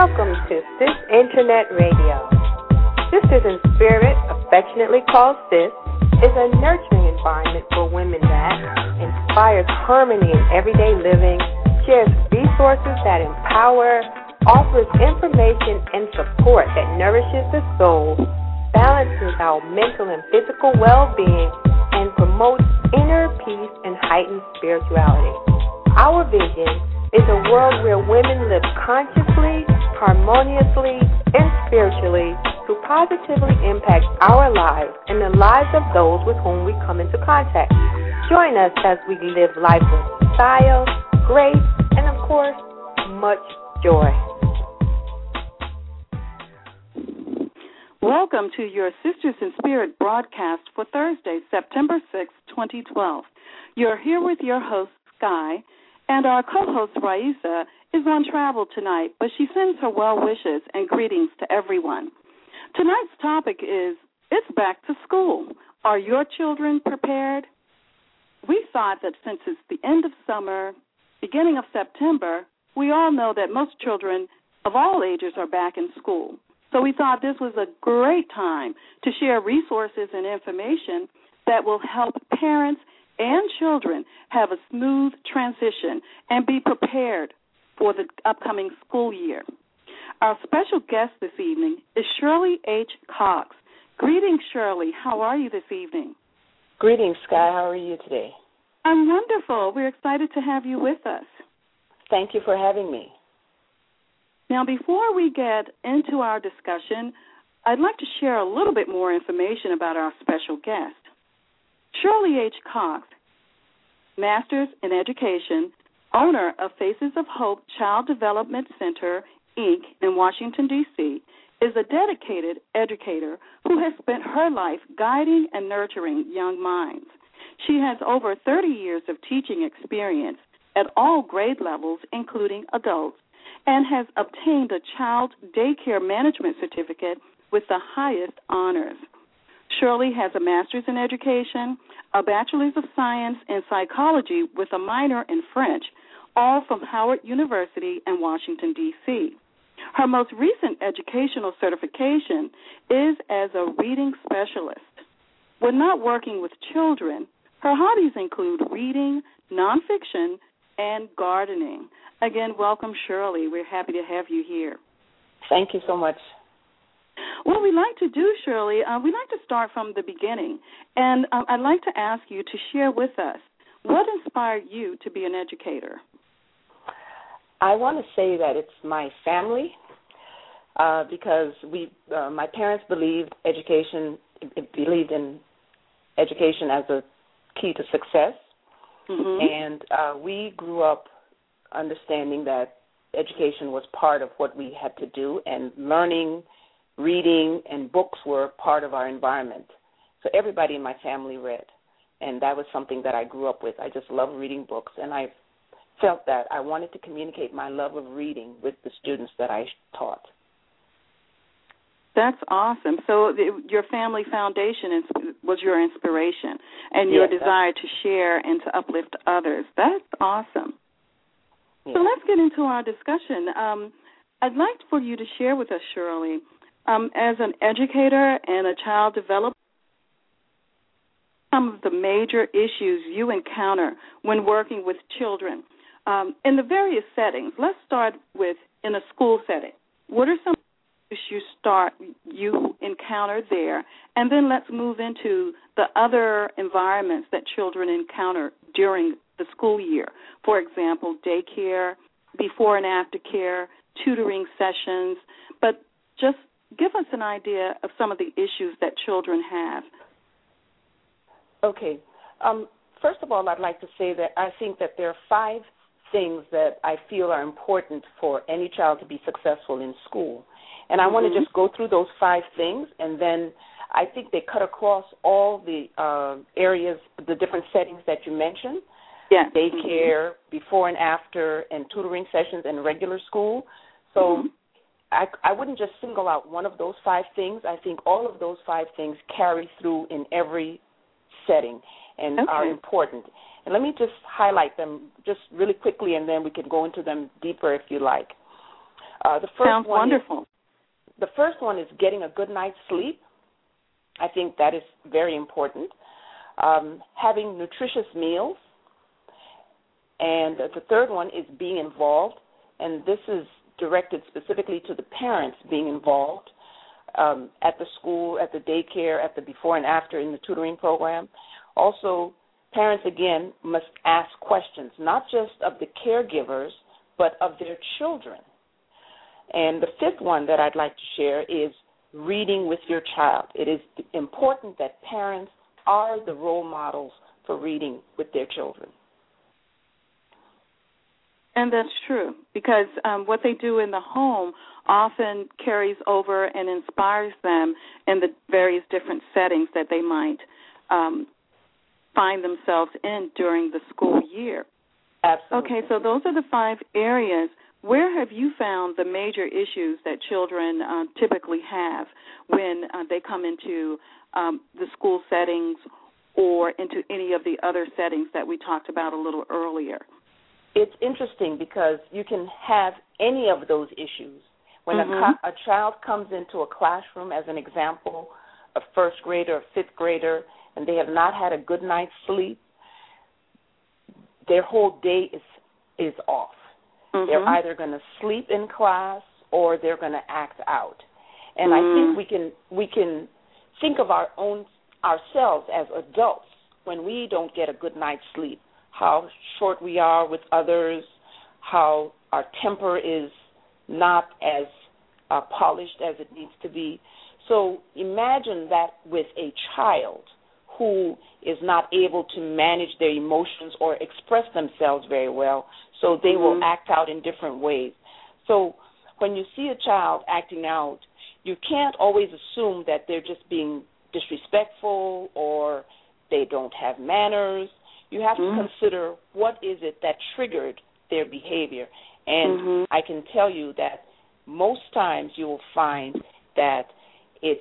Welcome to Sis Internet Radio. Sisters in Spirit, affectionately called Sis, is a nurturing environment for women that inspires harmony in everyday living, shares resources that empower, offers information and support that nourishes the soul, balances our mental and physical well being, and promotes inner peace and heightened spirituality. Our vision is a world where women live consciously, harmoniously, and spiritually to positively impact our lives and the lives of those with whom we come into contact. Join us as we live life with style, grace, and of course, much joy. Welcome to your Sisters in Spirit broadcast for Thursday, September 6, 2012. You're here with your host, Sky, and our co host, Raisa, is on travel tonight, but she sends her well wishes and greetings to everyone. Tonight's topic is It's Back to School. Are your children prepared? We thought that since it's the end of summer, beginning of September, we all know that most children of all ages are back in school. So we thought this was a great time to share resources and information that will help parents and children have a smooth transition and be prepared for the upcoming school year. Our special guest this evening is Shirley H. Cox. Greetings, Shirley. How are you this evening? Greetings, Sky. How are you today? I'm wonderful. We're excited to have you with us. Thank you for having me. Now, before we get into our discussion, I'd like to share a little bit more information about our special guest. Shirley H. Cox, Masters in Education, owner of Faces of Hope Child Development Center, Inc., in Washington, D.C., is a dedicated educator who has spent her life guiding and nurturing young minds. She has over 30 years of teaching experience at all grade levels, including adults, and has obtained a child daycare management certificate with the highest honors. Shirley has a master's in education, a bachelor's of science in psychology with a minor in French, all from Howard University in Washington, D.C. Her most recent educational certification is as a reading specialist. When not working with children, her hobbies include reading, nonfiction, and gardening. Again, welcome, Shirley. We're happy to have you here. Thank you so much. What we like to do, Shirley, uh, we like to start from the beginning, and um, I'd like to ask you to share with us what inspired you to be an educator. I want to say that it's my family uh, because we, uh, my parents believed education, believed in education as a key to success, mm-hmm. and uh, we grew up understanding that education was part of what we had to do, and learning, reading, and books were part of our environment. So everybody in my family read, and that was something that I grew up with. I just love reading books, and I felt that I wanted to communicate my love of reading with the students that I taught. That's awesome. So the, your family foundation is, was your inspiration, and your yes, desire to share and to uplift others. That's awesome. So let's get into our discussion. Um, I'd like for you to share with us, Shirley, um, as an educator and a child developer, some of the major issues you encounter when working with children um, in the various settings. Let's start with in a school setting. What are some issues you start you encounter there, and then let's move into the other environments that children encounter during the school year. For example, daycare, before and after care, tutoring sessions, but just give us an idea of some of the issues that children have. Okay. Um, first of all, I'd like to say that I think that there are five things that I feel are important for any child to be successful in school. And I mm-hmm. want to just go through those five things, and then I think they cut across all the uh, areas, the different settings that you mentioned yes. daycare, mm-hmm. before and after, and tutoring sessions and regular school. So mm-hmm. I, I wouldn't just single out one of those five things. I think all of those five things carry through in every setting and okay. are important. And let me just highlight them just really quickly, and then we can go into them deeper if you like. Uh, the first Sounds one wonderful. Is, the first one is getting a good night's sleep. I think that is very important. Um, having nutritious meals. And the third one is being involved, and this is directed specifically to the parents being involved um, at the school, at the daycare, at the before and after in the tutoring program. Also, parents again must ask questions, not just of the caregivers, but of their children. And the fifth one that I'd like to share is reading with your child. It is important that parents are the role models for reading with their children. And that's true because um, what they do in the home often carries over and inspires them in the various different settings that they might um, find themselves in during the school year. Absolutely. Okay, so those are the five areas. Where have you found the major issues that children uh, typically have when uh, they come into um, the school settings or into any of the other settings that we talked about a little earlier? It's interesting because you can have any of those issues. When mm-hmm. a, a child comes into a classroom, as an example, a first grader, a fifth grader, and they have not had a good night's sleep, their whole day is is off. Mm-hmm. They're either going to sleep in class or they're going to act out. And mm-hmm. I think we can we can think of our own ourselves as adults when we don't get a good night's sleep, how short we are with others, how our temper is not as uh, polished as it needs to be. So imagine that with a child who is not able to manage their emotions or express themselves very well, so they mm-hmm. will act out in different ways. So when you see a child acting out, you can't always assume that they're just being disrespectful or they don't have manners. You have mm-hmm. to consider what is it that triggered their behavior. And mm-hmm. I can tell you that most times you will find that it's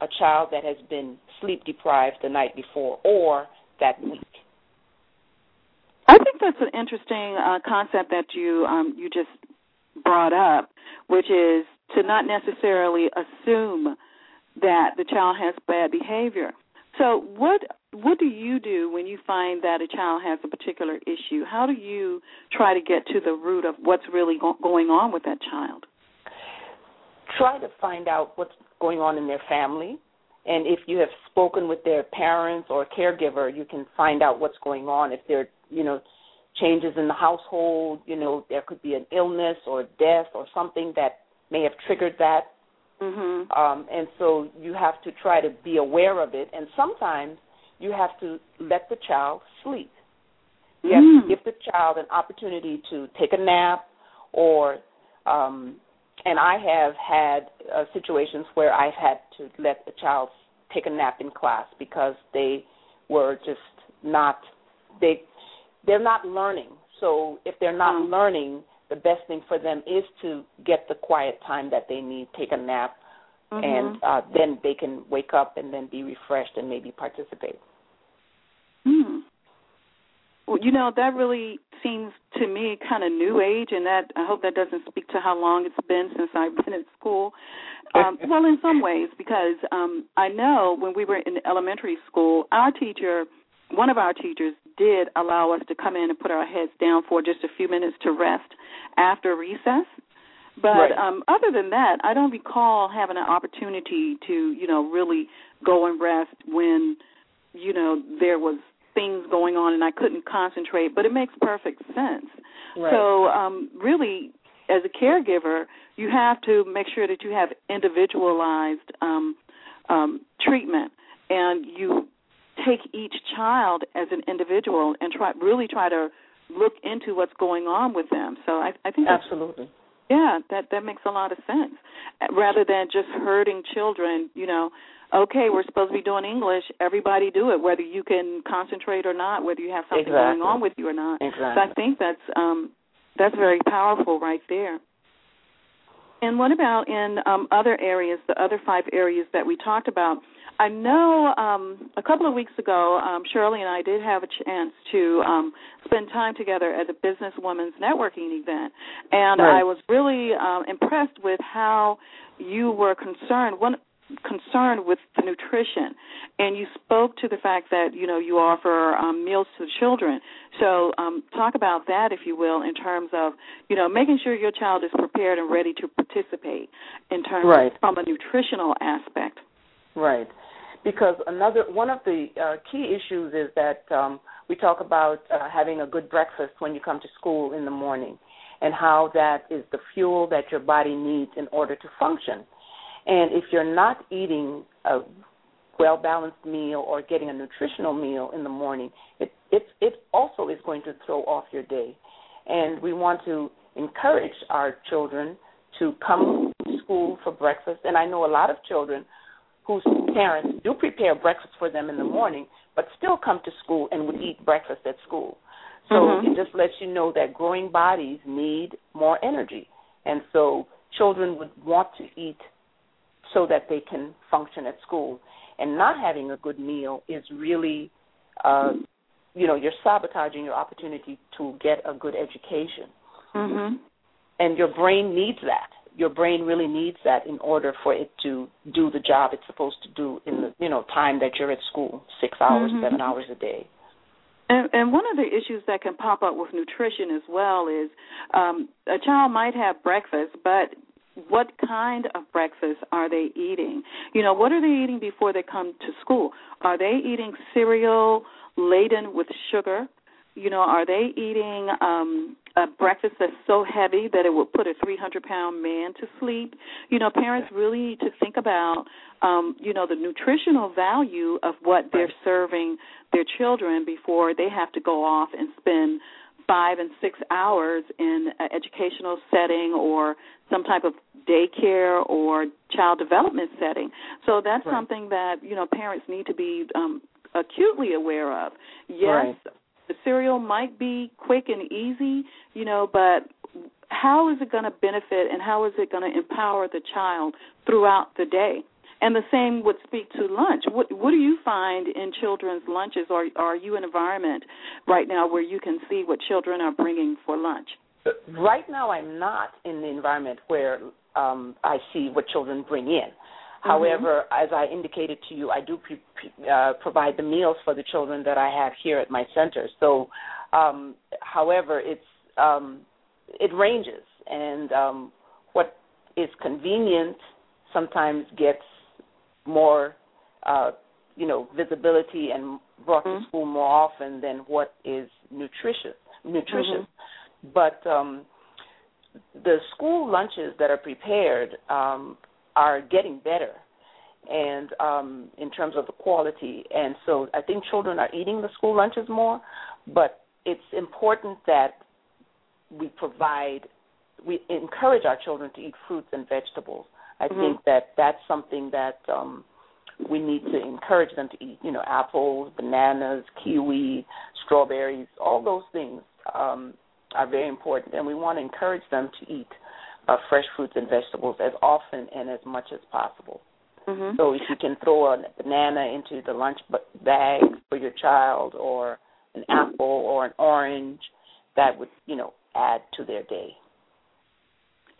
a child that has been sleep deprived the night before or that week. I think that's an interesting uh, concept that you um, you just brought up, which is to not necessarily assume that the child has bad behavior. So, what what do you do when you find that a child has a particular issue? How do you try to get to the root of what's really go- going on with that child? Try to find out what's going on in their family. And if you have spoken with their parents or caregiver, you can find out what's going on. If there, you know, changes in the household, you know, there could be an illness or death or something that may have triggered that. Mm-hmm. Um, and so you have to try to be aware of it. And sometimes you have to let the child sleep. You have Mm. to give the child an opportunity to take a nap or um and I have had uh, situations where I've had to let a child take a nap in class because they were just not they they're not learning. So if they're not Mm. learning, the best thing for them is to get the quiet time that they need, take a nap, Mm-hmm. and uh, then they can wake up and then be refreshed and maybe participate. Well, you know that really seems to me kind of new age, and that I hope that doesn't speak to how long it's been since I've been at school. Um, well, in some ways, because um, I know when we were in elementary school, our teacher, one of our teachers, did allow us to come in and put our heads down for just a few minutes to rest after recess. But Right. um other than that, I don't recall having an opportunity to, you know, really go and rest when, you know, there was things going on and I couldn't concentrate, but it makes perfect sense. Right. So, um really as a caregiver, you have to make sure that you have individualized um um treatment and you take each child as an individual and try really try to look into what's going on with them. So I I think that's Absolutely. Yeah, that that makes a lot of sense. Rather than just hurting children, you know, okay, we're supposed to be doing English, everybody do it, whether you can concentrate or not, whether you have something Exactly. going on with you or not. Exactly. So I think that's um that's very powerful right there. And what about in um, other areas, the other five areas that we talked about? I know um, a couple of weeks ago, um, Shirley and I did have a chance to um, spend time together at a businesswoman's networking event, and right. I was really um, impressed with how you were concerned. One concerned with the nutrition and you spoke to the fact that you know you offer um, meals to the children so um, talk about that if you will in terms of you know making sure your child is prepared and ready to participate in terms right. of, from a nutritional aspect right because another one of the uh, key issues is that um, we talk about uh, having a good breakfast when you come to school in the morning, and how that is the fuel that your body needs in order to function. And if you're not eating a well balanced meal or getting a nutritional meal in the morning, it, it it also is going to throw off your day. And we want to encourage our children to come to school for breakfast. And I know a lot of children whose parents do prepare breakfast for them in the morning, but still come to school and would eat breakfast at school. So mm-hmm. it just lets you know that growing bodies need more energy. And so children would want to eat so that they can function at school. And not having a good meal is really, uh, you know, you're sabotaging your opportunity to get a good education. Mm-hmm. And your brain needs that your brain really needs that in order for it to do the job it's supposed to do in the you know time that you're at school six hours mm-hmm. seven hours a day and, and one of the issues that can pop up with nutrition as well is um, a child might have breakfast, but what kind of breakfast are they eating? You know, what are they eating before they come to school? Are they eating cereal laden with sugar? You know, are they eating um a breakfast that's so heavy that it would put a 300 pound man to sleep. You know, parents really need to think about, um, you know, the nutritional value of what they're serving their children before they have to go off and spend five and six hours in an educational setting or some type of daycare or child development setting. So that's right. something that you know parents need to be um, acutely aware of. Yes, right the cereal might be quick and easy, you know, but how is it going to benefit and how is it going to empower the child throughout the day? And the same would speak to lunch. What what do you find in children's lunches, or are you in an environment right now where you can see what children are bringing for lunch? Right now, I'm not in the environment where um, I see what children bring in. Mm-hmm. However, as I indicated to you, I do pre- pre- uh, provide the meals for the children that I have here at my center. So, um, however, it's um, it ranges, and um, what is convenient sometimes gets more, uh, you know, visibility and brought mm-hmm. to school more often than what is nutritious. Nutritious, mm-hmm. but um, the school lunches that are prepared um, are getting better and um in terms of the quality. And so i think children are eating the school lunches more but it's important that we provide we encourage our children to eat fruits and vegetables. I mm-hmm. think that that's something that um we need to encourage them to eat you know apples bananas kiwi strawberries all those things um are very important. And we want to encourage them to eat uh, fresh fruits and vegetables as often and as much as possible. Mm-hmm. So if you can throw a banana into the lunch bag for your child, or an apple or an orange, that would you know add to their day.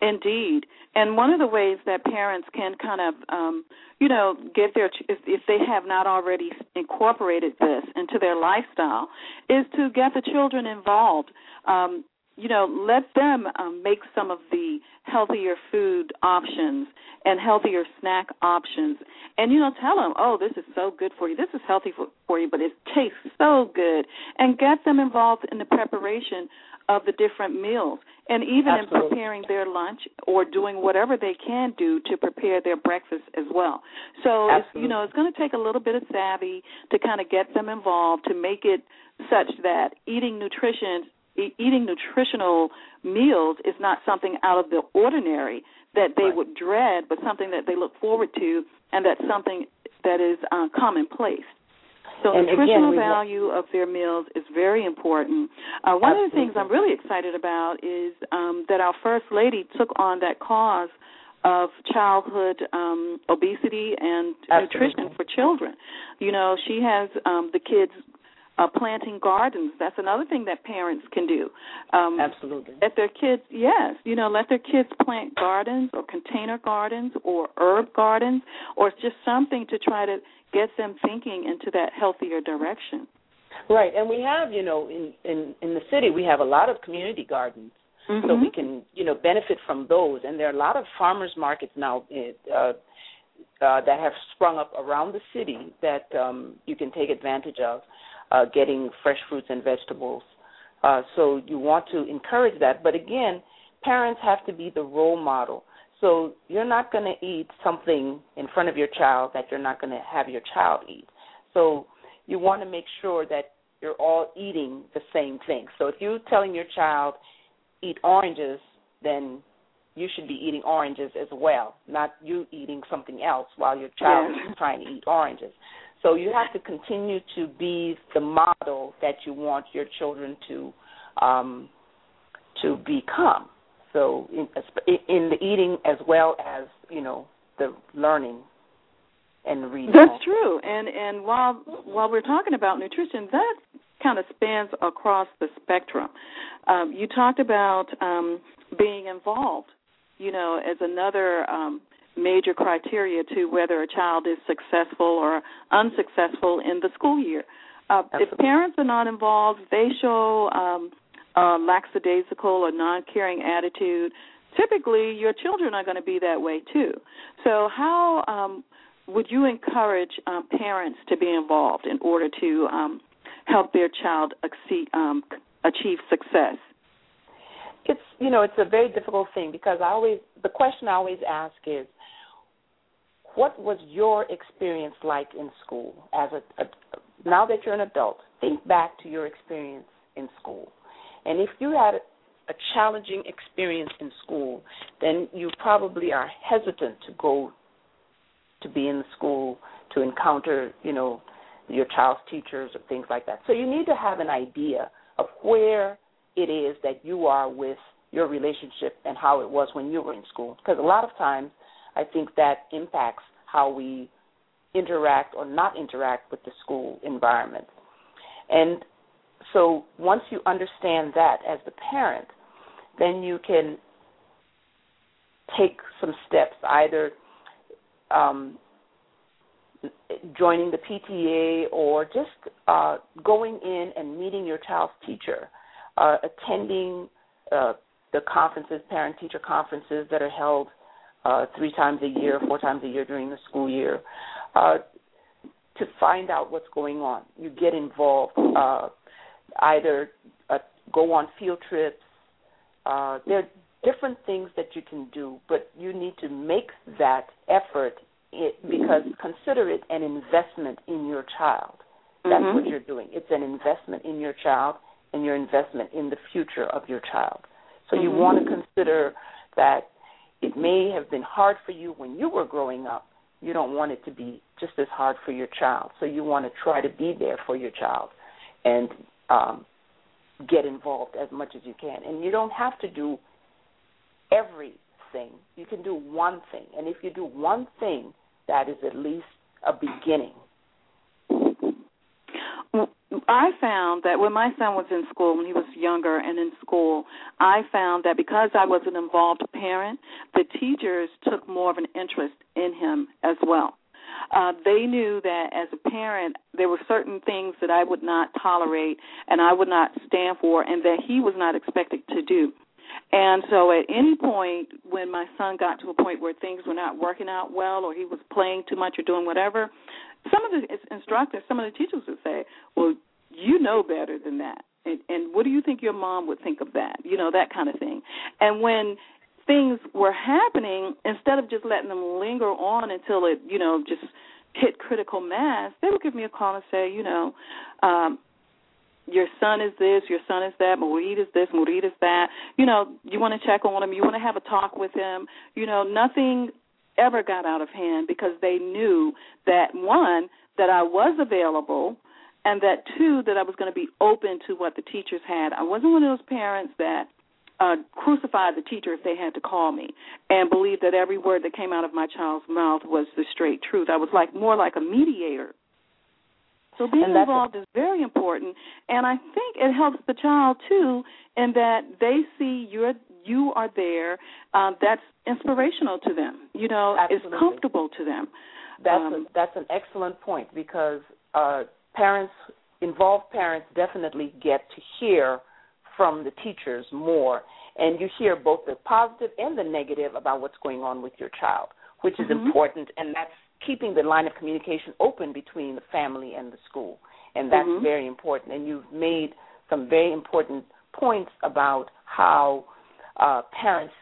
Indeed, and one of the ways that parents can kind of, um, you know, get their if, if they have not already incorporated this into their lifestyle, is to get the children involved. Um, you know, let them um, make some of the healthier food options and healthier snack options. And, you know, tell them, oh, this is so good for you. This is healthy for, for you, but it tastes so good. And get them involved in the preparation of the different meals and even Absolutely. in preparing their lunch or doing whatever they can do to prepare their breakfast as well. So it's, you know, it's going to take a little bit of savvy to kind of get them involved to make it such that eating nutrition eating nutritional meals is not something out of the ordinary that they right. would dread, but something that they look forward to, and that's something that is uh, commonplace. So and nutritional again, value of their meals is very important. Uh, one Absolutely. of the things I'm really excited about is um, that our first lady took on that cause of childhood um, obesity and Absolutely. nutrition for children. You know, she has um, the kids uh, planting gardens. That's another thing that parents can do. Um, Absolutely. Let their kids, yes, you know, let their kids plant gardens or container gardens or herb gardens or just something to try to get them thinking into that healthier direction. Right, and we have, you know, in in in the city, we have a lot of community gardens, mm-hmm. so we can, you know, benefit from those. And there are a lot of farmers markets now eh, uh, uh, that have sprung up around the city that um, you can take advantage of, uh, getting fresh fruits and vegetables. Uh, so you want to encourage that, but again, parents have to be the role model. So you're not going to eat something in front of your child that you're not going to have your child eat. So you want to make sure that you're all eating the same thing. So if you're telling your child eat oranges, then you should be eating oranges as well, not you eating something else while your child yeah. is trying to eat oranges. So you have to continue to be the model that you want your children to um, to become. So in, in the eating as well as you know the learning and reading. That's true. And and while while we're talking about nutrition, that kind of spans across the spectrum. Um, you talked about um, being involved, you know, as another um, major criteria to whether a child is successful or unsuccessful in the school year. Uh, if parents are not involved, they show um, a lackadaisical or non-caring attitude. Typically, your children are going to be that way too. So, how um, would you encourage um, parents to be involved in order to um, help their child exceed, um, achieve success? It's you know it's a very difficult thing because I always the question I always ask is, what was your experience like in school as a, a now that you're an adult? Think back to your experience in school, and if you had a challenging experience in school, then you probably are hesitant to go to be in the school to encounter, you know, your child's teachers or things like that. So you need to have an idea of where it is that you are with your relationship and how it was when you were in school. Because a lot of times I think that impacts how we interact or not interact with the school environment. And so once you understand that as the parent, then you can take some steps either um, joining the PTA or just uh, going in and meeting your child's teacher, uh, attending uh, the conferences, parent teacher conferences that are held uh, three times a year, four times a year during the school year, uh, to find out what's going on. You get involved, uh, either uh, go on field trips. Uh, there are different things that you can do, but you need to make that effort it, because consider it an investment in your child. That's mm-hmm. what you're doing. It's an investment in your child and your investment in the future of your child. So mm-hmm. you want to consider that it may have been hard for you when you were growing up. You don't want it to be just as hard for your child. So you want to try to be there for your child and um, get involved as much as you can. And you don't have to do everything. You can do one thing. And if you do one thing, that is at least a beginning. I found that when my son was in school, when he was younger and in school, I found that because I was an involved parent, the teachers took more of an interest in him as well. Uh, they knew that as a parent, there were certain things that I would not tolerate and I would not stand for, and that he was not expected to do. And so at any point when my son got to a point where things were not working out well or he was playing too much or doing whatever, some of the instructors, some of the teachers would say, "Well, you know better than that." And, and what do you think your mom would think of that? You know, that kind of thing. And when things were happening, instead of just letting them linger on until it, you know, just hit critical mass, they would give me a call and say, you know, um, your son is this, your son is that, Murid is this, Murid is that. You know, you want to check on him, you want to have a talk with him. You know, nothing ever got out of hand because they knew that one, that I was available, and that two, that I was going to be open to what the teachers had. I wasn't one of those parents that uh, crucify the teacher if they had to call me, and believe that every word that came out of my child's mouth was the straight truth. I was like more like a mediator. So being involved is very important, and I think it helps the child too in that they see you're you are there. Um, that's inspirational to them. You know, Absolutely. it's comfortable to them. That's um, a, that's an excellent point because uh, parents, involved parents, definitely get to hear from the teachers more, and you hear both the positive and the negative about what's going on with your child, which is mm-hmm. important, and that's keeping the line of communication open between the family and the school, and that's mm-hmm. very important. And you've made some very important points about how uh, parents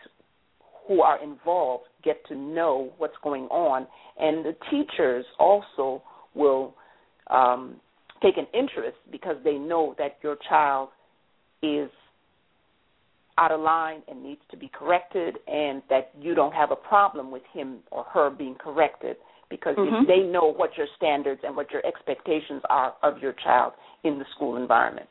who are involved get to know what's going on, and the teachers also will um, take an interest because they know that your child is out of line and needs to be corrected, and that you don't have a problem with him or her being corrected because mm-hmm. they know what your standards and what your expectations are of your child in the school environment.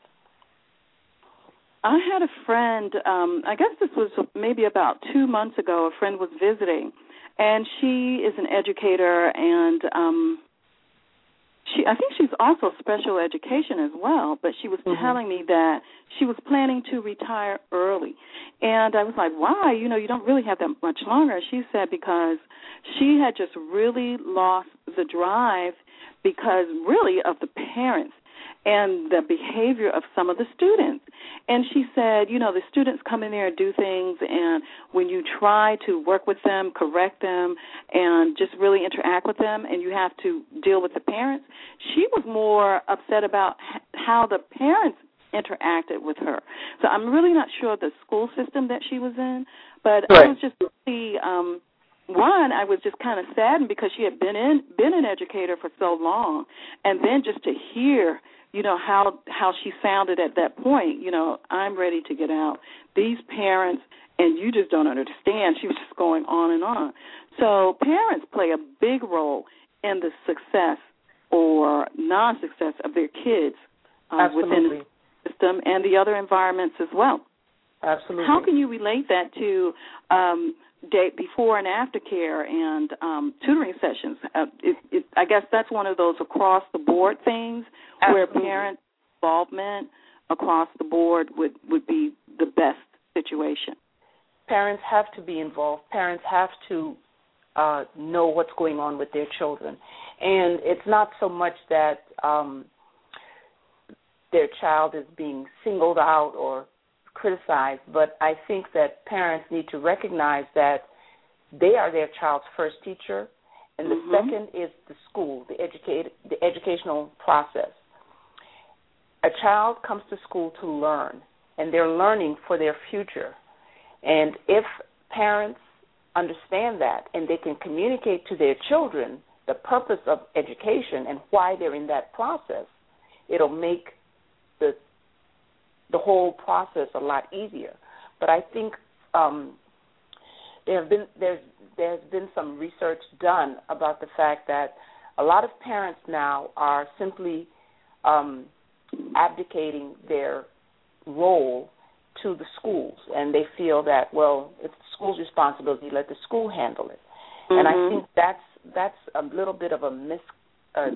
I had a friend, um, I guess this was maybe about two months ago, a friend was visiting, and she is an educator and um she I think she's also special education as well, but she was mm-hmm. telling me that she was planning to retire early. And I was like, "Why? You know, you don't really have that much longer." She said because she had just really lost the drive because really of the parents and the behavior of some of the students. And she said, you know, the students come in there and do things, and when you try to work with them, correct them, and just really interact with them, and you have to deal with the parents, she was more upset about how the parents interacted with her. So I'm really not sure of the school system that she was in, but right. I was just really um one, I was just kind of saddened because she had been in been an educator for so long, and then just to hear you know how how she sounded at that point you know i'm ready to get out. These parents and you just don't understand. She was just going on and on. So parents play a big role in the success or non-success of their kids uh, within the system and the other environments as well. Absolutely. How can you relate that to um day before and after care and um, tutoring sessions. Uh, it, it, I guess that's one of those across the board things Absolutely. where parent involvement across the board would would be the best situation. Parents have to be involved. Parents have to uh, know what's going on with their children, and it's not so much that um, their child is being singled out or criticized, but I think that parents need to recognize that they are their child's first teacher, and the mm-hmm. second is the school, the educate, the educational process. A child comes to school to learn, and they're learning for their future. And if parents understand that and they can communicate to their children the purpose of education and why they're in that process, it'll make the whole process a lot easier. But I think um, there have been there's there's been some research done about the fact that a lot of parents now are simply um, abdicating their role to the schools, and they feel that well, it's the school's responsibility. Let the school handle it. Mm-hmm. And I think that's that's a little bit of a mis uh,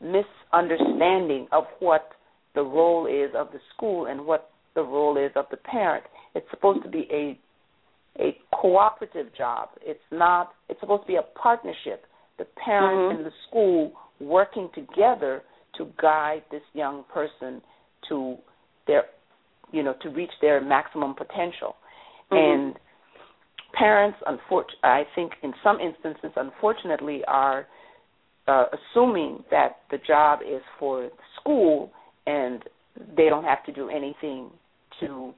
misunderstanding of what the role is of the school and what the role is of the parent. It's supposed to be a a cooperative job. It's not it's supposed to be a partnership. The parent mm-hmm. and the school working together to guide this young person to their you know to reach their maximum potential. Mm-hmm. And parents unfortunately I think in some instances unfortunately are uh, assuming that the job is for the school and they don't have to do anything to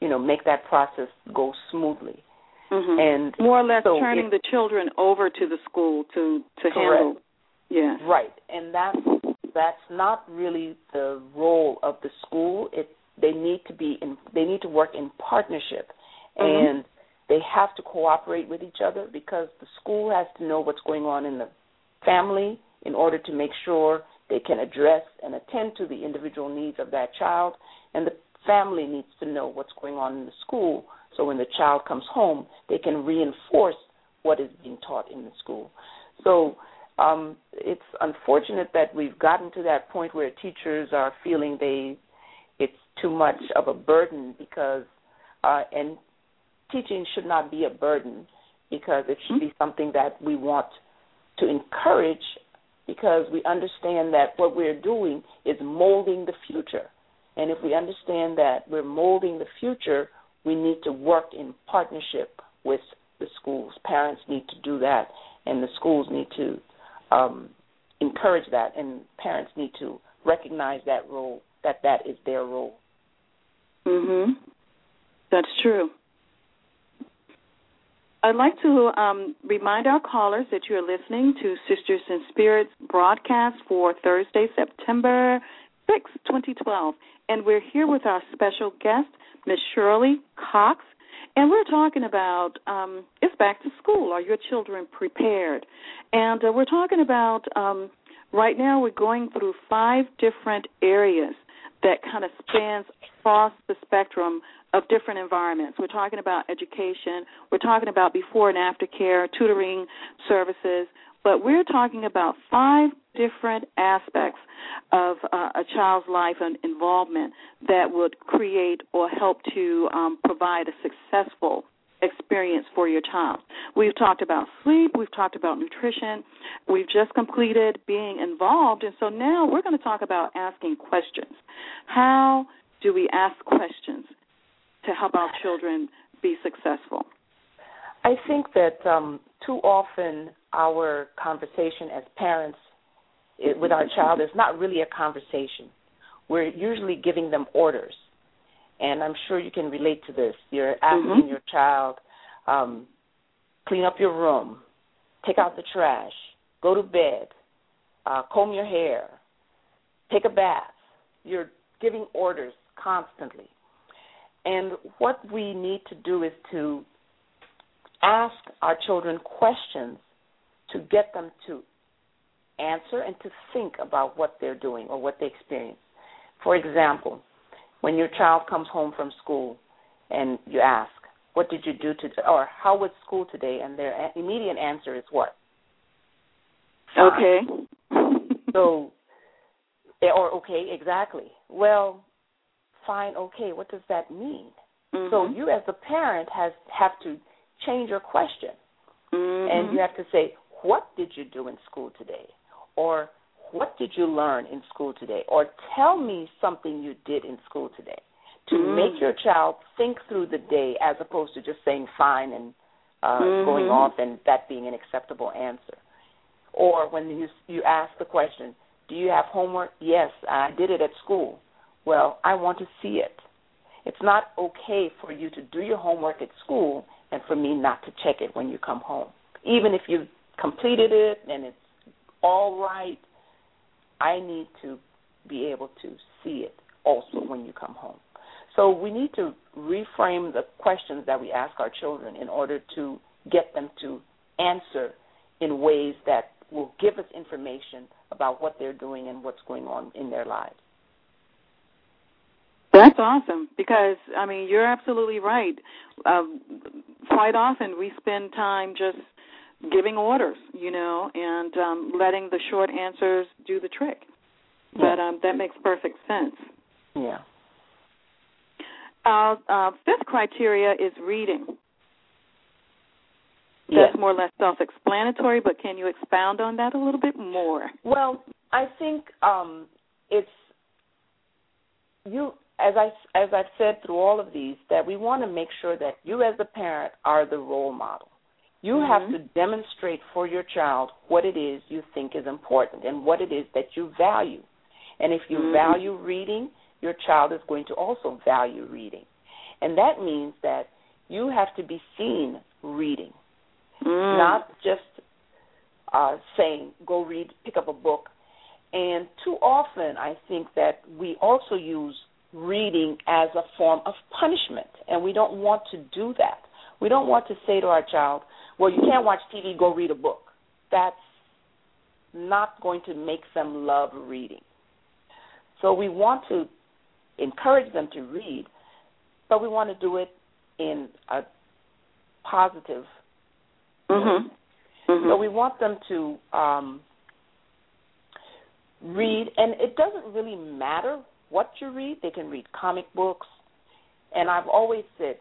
you know make that process go smoothly mm-hmm. and more or less so turning it, the children over to the school to to correct. handle yeah right and that's that's not really the role of the school it they need to be in they need to work in partnership mm-hmm. and they have to cooperate with each other because the school has to know what's going on in the family in order to make sure they can address and attend to the individual needs of that child, and the family needs to know what's going on in the school so when the child comes home, they can reinforce what is being taught in the school. So um, it's unfortunate that we've gotten to that point where teachers are feeling they it's too much of a burden because uh, and teaching should not be a burden because it should be something that we want to encourage because we understand that what we're doing is molding the future. And if we understand that we're molding the future, we need to work in partnership with the schools. Parents need to do that, and the schools need to um, encourage that, and parents need to recognize that role, that that is their role. Mhm. That's true. I'd like to um, remind our callers that you're listening to Sisters in Spirits broadcast for Thursday, September 6, 2012. And we're here with our special guest, Ms. Shirley Cox. And we're talking about um, it's back to school. Are your children prepared? And uh, we're talking about um, right now we're going through five different areas that kind of spans across the spectrum of different environments. We're talking about education, we're talking about before and after care, tutoring services, but we're talking about five different aspects of uh, a child's life and involvement that would create or help to um, provide a successful experience for your child. We've talked about sleep, we've talked about nutrition, we've just completed being involved, and so now we're going to talk about asking questions. How do we ask questions to help our children be successful? I think that um, too often our conversation as parents it, with our child is not really a conversation. We're usually giving them orders. And I'm sure you can relate to this. You're asking mm-hmm. your child, um, clean up your room, take out the trash, go to bed, uh, comb your hair, take a bath. You're giving orders constantly. And what we need to do is to ask our children questions to get them to answer and to think about what they're doing or what they experience. For example, when your child comes home from school and you ask, "What did you do today?" or "How was school today?" and their immediate answer is what? Okay. so, eh, or okay, exactly. Well, fine, okay. What does that mean? Mm-hmm. So you, as the parent, has have to change your question, mm-hmm. and you have to say, "What did you do in school today?" or "What did you learn in school today?" or "Tell me something you did in school today." To mm-hmm. make your child think through the day, as opposed to just saying "fine" and uh, Mm-hmm. going off and that being an acceptable answer. Or when you you ask the question, "Do you have homework?" Yes, I did it at school. Well, I want to see it. It's not okay for you to do your homework at school and for me not to check it when you come home. Even if you've completed it and it's all right, I need to be able to see it also when you come home. So we need to reframe the questions that we ask our children in order to get them to answer in ways that will give us information about what they're doing and what's going on in their lives. That's awesome because I mean you're absolutely right. Um, quite often we spend time just giving orders, you know, and um, letting the short answers do the trick. But um, that makes perfect sense. Yeah. Our uh, fifth criteria is reading. Yes. That's more or less self-explanatory, but can you expound on that a little bit more? Well, I think um, it's you as I as I've said through all of these that we want to make sure that you as a parent are the role model. You mm-hmm. have to demonstrate for your child what it is you think is important and what it is that you value. And if you mm-hmm. value reading, your child is going to also value reading. And that means that you have to be seen reading, mm. not just uh, saying, go read, pick up a book. And too often, I think that we also use reading as a form of punishment, and we don't want to do that. We don't want to say to our child, well, you can't watch TV, go read a book. That's not going to make them love reading. So we want to encourage them to read, but we want to do it in a positive Mhm. Mm-hmm. So we want them to um, read, and it doesn't really matter what you read. They can read comic books, and I've always said,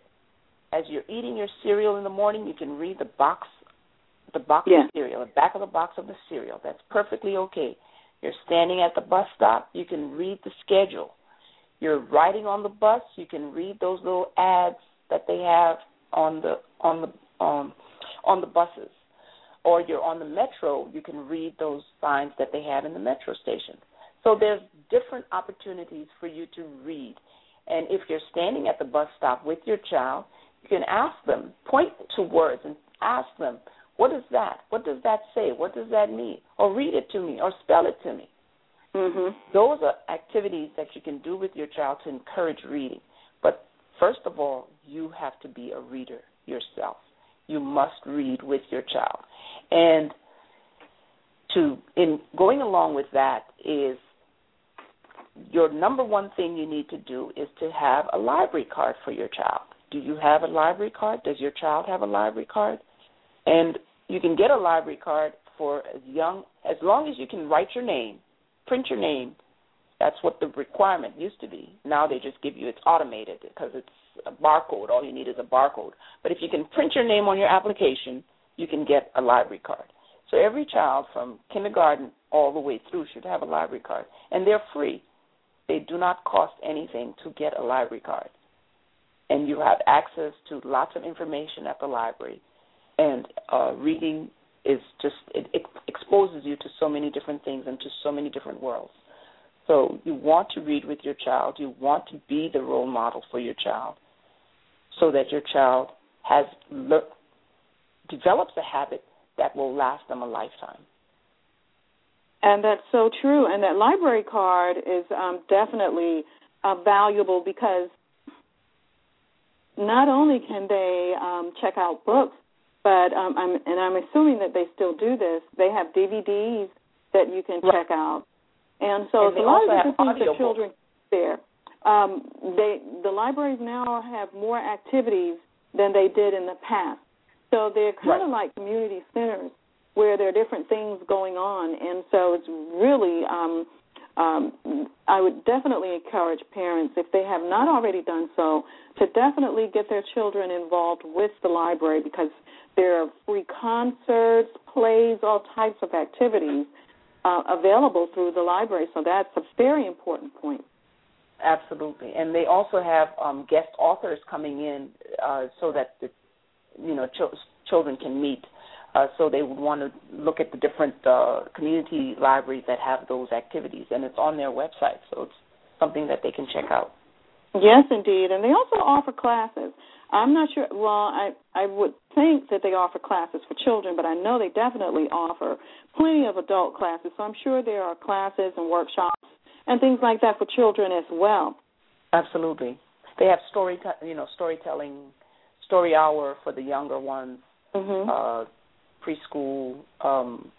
as you're eating your cereal in the morning, you can read the box, the box yeah. of cereal, the back of the box of the cereal. That's perfectly okay. You're standing at the bus stop, you can read the schedule. You're riding on the bus, you can read those little ads that they have on the on the um, on the buses or you're on the metro, you can read those signs that they have in the metro station. So there's different opportunities for you to read. And if you're standing at the bus stop with your child, you can ask them, point to words and ask them, what is that? What does that say? What does that mean? Or read it to me or spell it to me. Mm-hmm. Those are activities that you can do with your child to encourage reading. But first of all, you have to be a reader yourself. You must read with your child. And to in going along with that is your number one thing you need to do is to have a library card for your child. Do you have a library card? Does your child have a library card? And you can get a library card for as young as long as you can write your name, print your name. That's what the requirement used to be. Now they just give you it's automated because it's a barcode. All you need is a barcode. But if you can print your name on your application, you can get a library card. So every child from kindergarten all the way through should have a library card, and they're free. They do not cost anything to get a library card, and you have access to lots of information at the library. And uh, reading is just it, it exposes you to so many different things and to so many different worlds. So you want to read with your child. You want to be the role model for your child, so that your child has le- develops a habit that will last them a lifetime. And that's so true. And that library card is um, definitely uh, valuable because not only can they um, check out books, but um, I'm, and I'm assuming that they still do this. They have DVDs that you can right. check out, and so and a lot of different things that children there. Um, they the libraries now have more activities than they did in the past. So they're kind right. of like community centers where there are different things going on, and so it's really. Um, um, I would definitely encourage parents, if they have not already done so, to definitely get their children involved with the library because there are free concerts, plays, all types of activities uh, available through the library. So that's a very important point. Absolutely, and they also have um, guest authors coming in uh, so that the you know ch- children can meet. Uh, so they would want to look at the different uh, community libraries that have those activities, and it's on their website, so it's something that they can check out. Yes, indeed, and they also offer classes. I'm not sure. Well, I I would think that they offer classes for children, but I know they definitely offer plenty of adult classes. So I'm sure there are classes and workshops and things like that for children as well. Absolutely, they have story, you know, storytelling, story hour for the younger ones, mm-hmm. uh, preschool, um,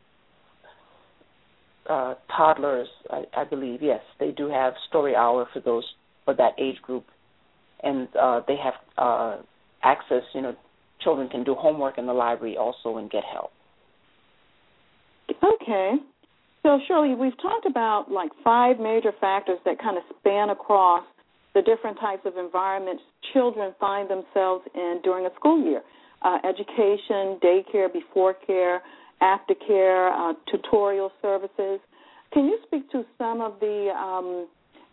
uh, toddlers. I, I believe yes, they do have story hour for those for that age group, and uh, they have uh, access. You know, children can do homework in the library also and get help. Okay. So, Shirley, we've talked about like five major factors that kind of span across the different types of environments children find themselves in during a school year uh, education, daycare, before care, aftercare, uh, tutorial services. Can you speak to some of the um,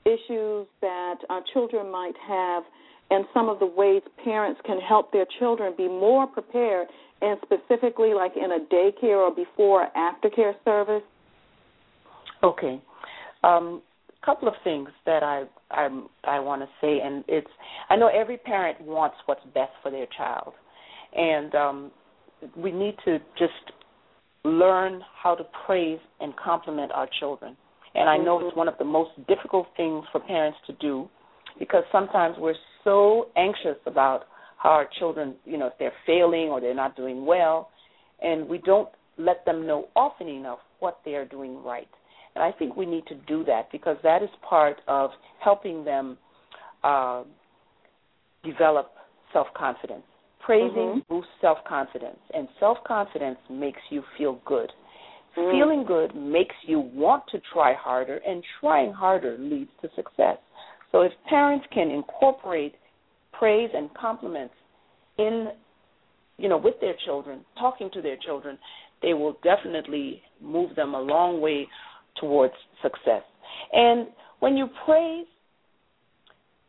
issues that uh, children might have and some of the ways parents can help their children be more prepared, and specifically like in a daycare or before or aftercare service? Okay. Um, a couple of things that I I, I want to say, and it's I know every parent wants what's best for their child, and um, we need to just learn how to praise and compliment our children. And I know it's one of the most difficult things for parents to do because sometimes we're so anxious about how our children, you know, if they're failing or they're not doing well, and we don't let them know often enough what they are doing right. And I think we need to do that because that is part of helping them uh, develop self confidence. Praising mm-hmm. boosts self confidence, and self confidence makes you feel good. Mm. Feeling good makes you want to try harder, and trying harder leads to success. So, if parents can incorporate praise and compliments in, you know, with their children, talking to their children, they will definitely move them a long way towards success. And when you praise,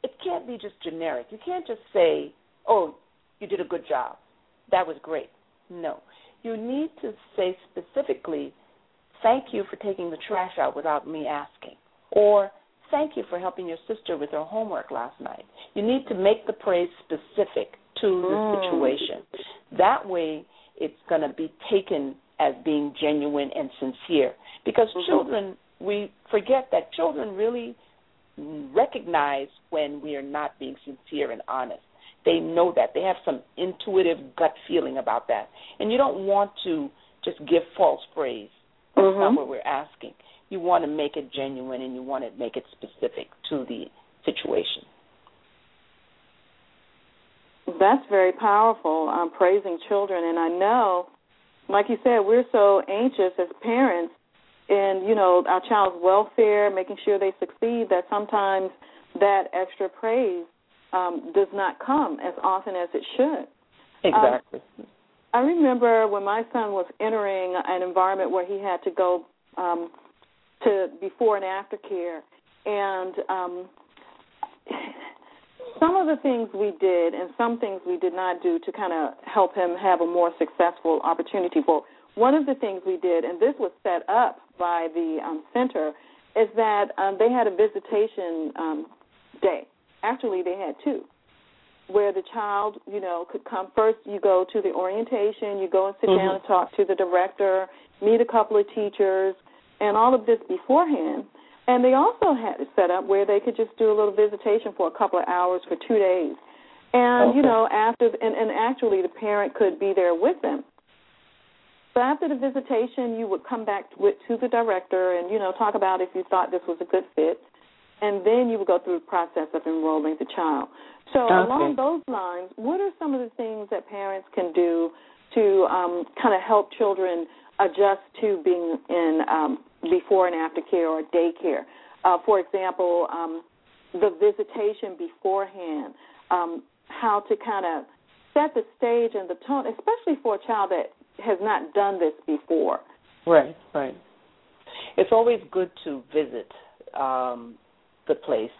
it can't be just generic. You can't just say, "Oh, you did a good job. That was great." No. You need to say specifically, "Thank you for taking the trash out without me asking." Or thank you for helping your sister with her homework last night. You need to make the praise specific to the mm. situation. That way, it's going to be taken as being genuine and sincere. Because mm-hmm. children, we forget that children really recognize when we are not being sincere and honest. They know that. They have some intuitive gut feeling about that. And you don't want to just give false praise. That's mm-hmm. not what we're asking. You want to make it genuine and you want to make it specific to the situation. That's very powerful. Um, praising children, and I know, like you said, we're so anxious as parents in you know our child's welfare, making sure they succeed. That sometimes that extra praise um, does not come as often as it should. Exactly. Um, I remember when my son was entering an environment where he had to go um, to before and after care, and um, some of the things we did and some things we did not do to kind of help him have a more successful opportunity for. One of the things we did, and this was set up by the um, center, is that um, they had a visitation um, day. Actually, they had two, where the child, you know, could come first. You go to the orientation, you go and sit mm-hmm. down and talk to the director, meet a couple of teachers, and all of this beforehand. And they also had it set up where they could just do a little visitation for a couple of hours for two days. And, okay. you know, after, and, and actually the parent could be there with them. So after the visitation, you would come back with, to the director and, you know, talk about if you thought this was a good fit. And then you would go through the process of enrolling the child. So okay. along those lines, what are some of the things that parents can do to um, kind of help children adjust to being in um, before and after care or daycare. Uh, for example, um, the visitation beforehand, um, how to kind of set the stage and the tone, especially for a child that has not done this before. Right, right. It's always good to visit um, the place,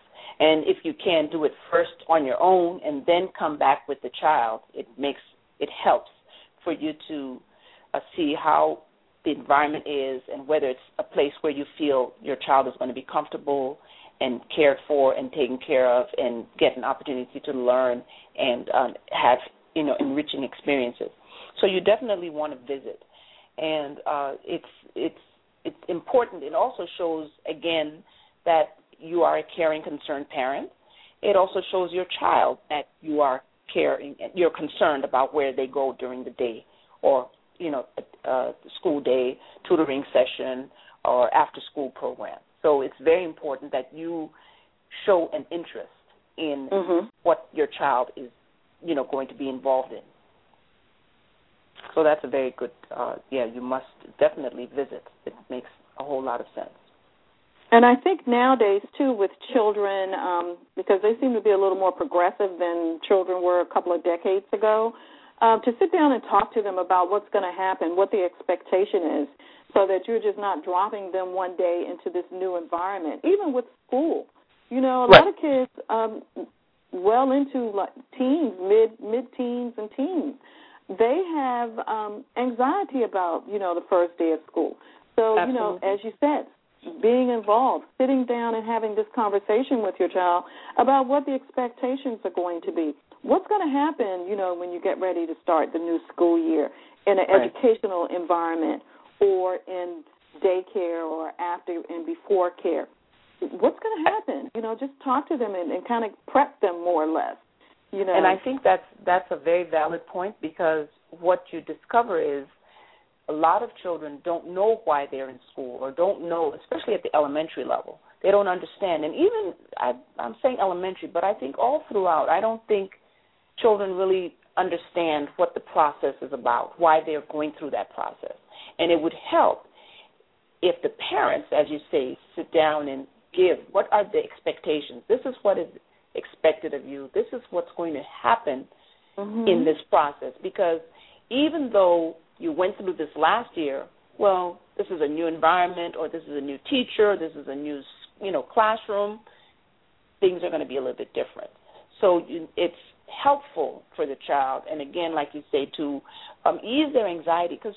and if you can do it first on your own and then come back with the child, it makes it helps for you to uh, see how the environment is and whether it's a place where you feel your child is going to be comfortable and cared for and taken care of and get an opportunity to learn and um, have you know enriching experiences. So you definitely want to visit, and uh, it's it's it's important. It also shows again that you are a caring, concerned parent. It also shows your child that you are caring, you're concerned about where they go during the day or you know, a, a school day, tutoring session, or after school program. So it's very important that you show an interest in mm-hmm. what your child is, you know, going to be involved in. So that's a very good. Uh, yeah, you must definitely visit. It makes a whole lot of sense. And I think nowadays too, with children, um, because they seem to be a little more progressive than children were a couple of decades ago um, to sit down and talk to them about what's going to happen, what the expectation is, so that you're just not dropping them one day into this new environment. Even with school, you know, a right. lot of kids, um, well into like teens, mid mid teens and teens, they have um, anxiety about you know the first day of school. So Absolutely. you know, as you said, being involved, sitting down and having this conversation with your child about what the expectations are going to be what's going to happen, you know, when you get ready to start the new school year in an right. educational environment or in daycare or after and before care? What's going to happen? You know, just talk to them and, and kind of prep them more or less. You know, and I think that's that's a very valid point because what you discover is a lot of children don't know why they're in school or don't know, especially at the elementary level, They don't understand, and even I, I'm saying elementary, but I think all throughout, I don't think children really understand what the process is about, why they're going through that process, and it would help if the parents, as you say, sit down and give what are the expectations. This is what is expected of you. This is what's going to happen mm-hmm. in this process because even though you went through this last year, well, this is a new environment or this is a new teacher, this is a new, you know, classroom, things are going to be a little bit different. So you, it's helpful for the child and again like you say to um ease their anxiety because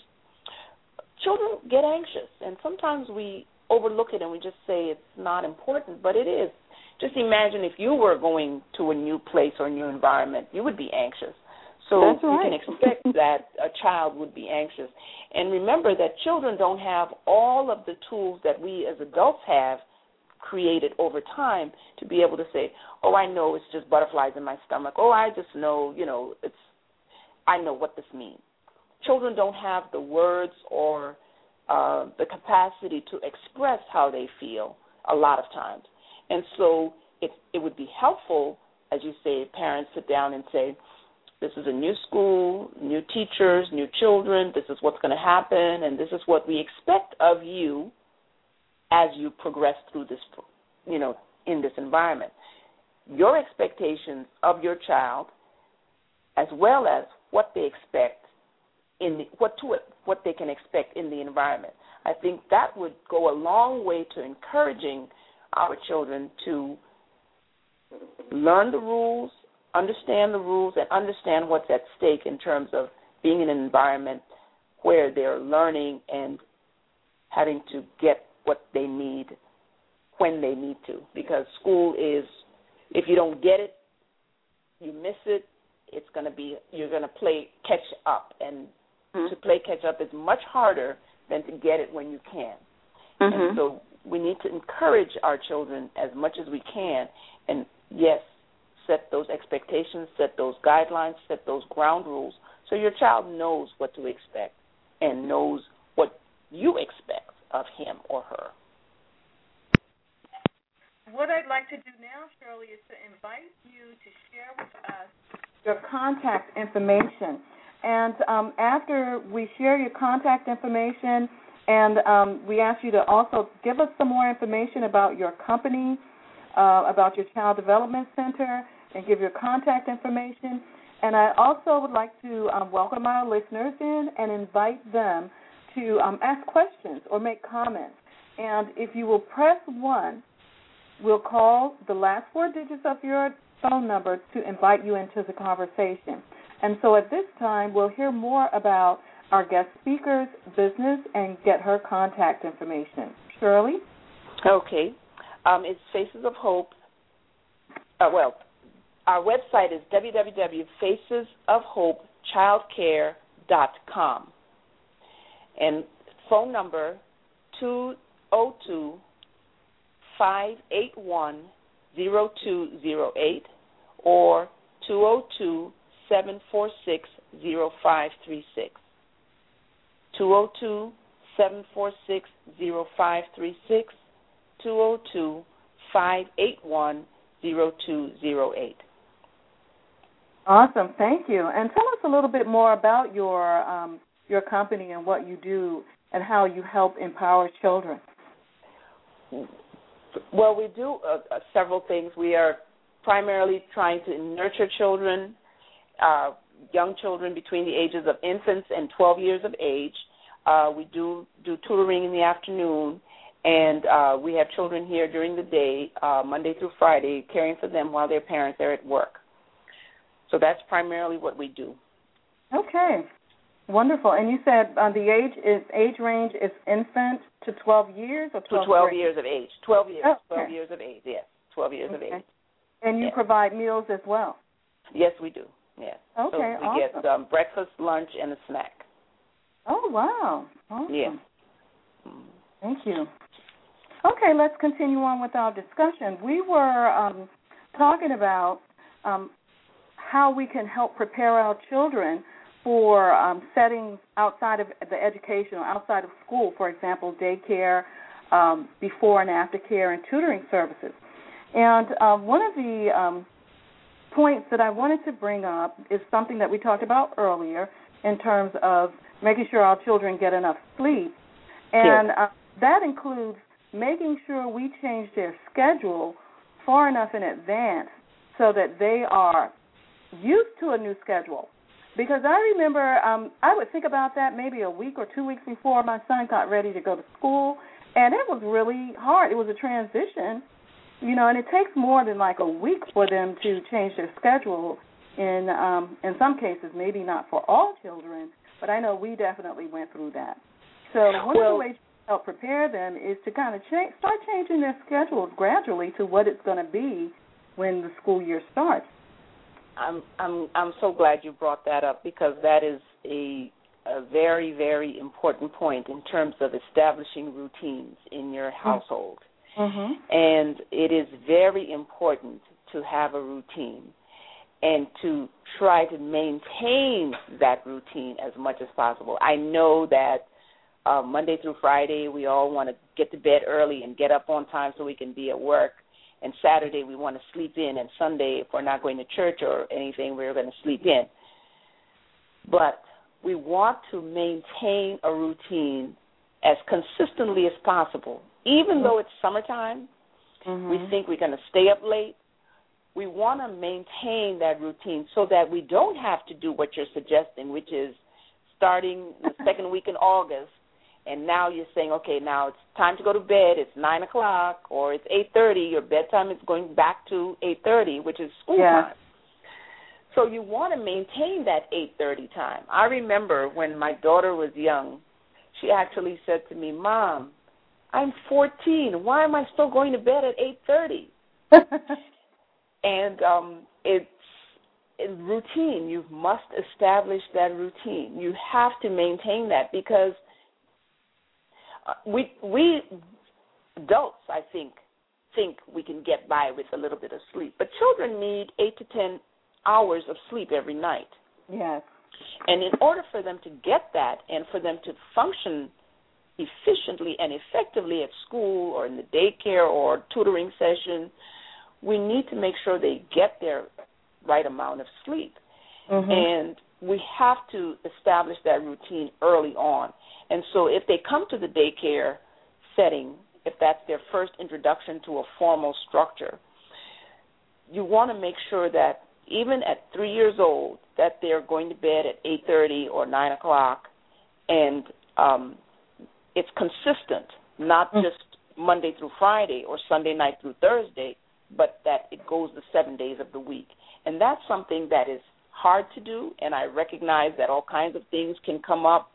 children get anxious and sometimes we overlook it and we just say it's not important but it is just imagine if you were going to a new place or a new environment, you would be anxious. So right. you can expect that a child would be anxious. And remember that children don't have all of the tools that we as adults have created over time to be able to say, "Oh, I know it's just butterflies in my stomach. Oh, I just know, you know, it's I know what this means." Children don't have the words or uh, the capacity to express how they feel a lot of times. And so it it would be helpful, as you say, parents sit down and say, this is a new school, new teachers, new children, this is what's going to happen, and this is what we expect of you as you progress through this, you know, in this environment. Your expectations of your child, as well as what they expect in the, what to what they can expect in the environment. I think that would go a long way to encouraging our children to learn the rules, understand the rules, and understand what's at stake in terms of being in an environment where they're learning and having to get what they need when they need to. Because school is, if you don't get it, you miss it. It's going to be you're going to play catch up, and mm-hmm. to play catch up is much harder than to get it when you can. Mm-hmm. And so we need to encourage our children as much as we can, and yes, set those expectations, set those guidelines, set those ground rules, so your child knows what to expect and knows what you expect of him or her. What I'd like to do now, Shirley, is to invite you to share with us your contact information. And um, after we share your contact information, and um, we ask you to also give us some more information about your company, uh, about your Child Development Center, and give your contact information. And I also would like to um, welcome our listeners in and invite them to um, ask questions or make comments. And if you will press 1, we'll call the last four digits of your phone number to invite you into the conversation. And so at this time, we'll hear more about our guest speaker's business and get her contact information. Shirley? Okay. Um, it's Faces of Hope. Uh, well, our website is www.facesofhopechildcare.com. And phone number 202 581 0208 or 202 746 0536. 202 746 0536, 202 581 0208. Awesome, thank you. And tell us a little bit more about your um, your company and what you do and how you help empower children. Well, we do uh, uh, several things. We are primarily trying to nurture children, uh, young children between the ages of infants and 12 years of age. Uh, we do do tutoring in the afternoon, and uh, we have children here during the day, uh, Monday through Friday, caring for them while their parents are at work. So that's primarily what we do. Okay, wonderful. And you said uh, the age is age range is infant to 12 years or 12 to 12 years? years of age. 12 years. Oh, 12 years of age. Yes, 12 years okay. of age. And you yes. provide meals as well. Yes, we do. Yes. Okay, so we awesome. get um, breakfast, lunch, and a snack. Oh wow! Awesome. Yeah. Thank you. Okay, let's continue on with our discussion. We were um, talking about um, how we can help prepare our children for um, settings outside of the educational, or outside of school, for example, daycare, um, before and after care and tutoring services. And um, one of the um, points that I wanted to bring up is something that we talked about earlier in terms of making sure our children get enough sleep. And uh, that includes making sure we change their schedule far enough in advance so that they are used to a new schedule. Because I remember um, I would think about that maybe a week or two weeks before my son got ready to go to school, and it was really hard. It was a transition, you know, and it takes more than like a week for them to change their schedule. In um, in some cases, maybe not for all children, but I know we definitely went through that. So one well, of the ways to help prepare them is to kind of change, start changing their schedules gradually to what it's going to be when the school year starts. I'm I'm I'm so glad you brought that up because that is a a very very important point in terms of establishing routines in your Mm-hmm. household. Mm-hmm. And it is very important to have a routine and to try to maintain that routine as much as possible. I know that uh, Monday through Friday we all want to get to bed early and get up on time so we can be at work and Saturday we want to sleep in, and Sunday, if we're not going to church or anything, we're going to sleep in. But we want to maintain a routine as consistently as possible. Even though it's summertime, mm-hmm. we think we're going to stay up late. We want to maintain that routine so that we don't have to do what you're suggesting, which is starting the second week in August and now you're saying, okay, now it's time to go to bed. It's nine o'clock or it's eight thirty. Your bedtime is going back to eight thirty, which is school yeah. time. So you want to maintain that eight thirty time. I remember when my daughter was young, she actually said to me, "Mom, I'm 14. Why am I still going to bed at eight thirty? and um, it's in routine. You must establish that routine. You have to maintain that because we we adults, I think, think we can get by with a little bit of sleep, but children need eight to ten hours of sleep every night. Yes. And in order for them to get that, and for them to function efficiently and effectively at school or in the daycare or tutoring session, we need to make sure they get their right amount of sleep. Mm-hmm. And we have to establish that routine early on. And so if they come to the daycare setting, if that's their first introduction to a formal structure, you want to make sure that even at three years old, that they're going to bed at eight thirty or nine o'clock, and um, it's consistent, not Mm. just Monday through Friday or Sunday night through Thursday, but that it goes the seven days of the week. And that's something that is hard to do, and I recognize that all kinds of things can come up,